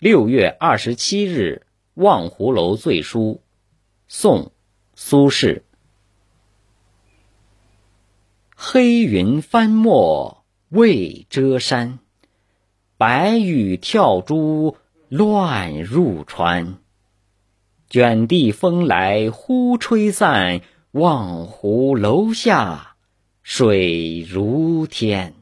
六月二十七日望湖楼醉书宋苏轼。黑云翻墨未遮山白雨跳珠乱入船。卷地风来忽吹散望湖楼下水如天。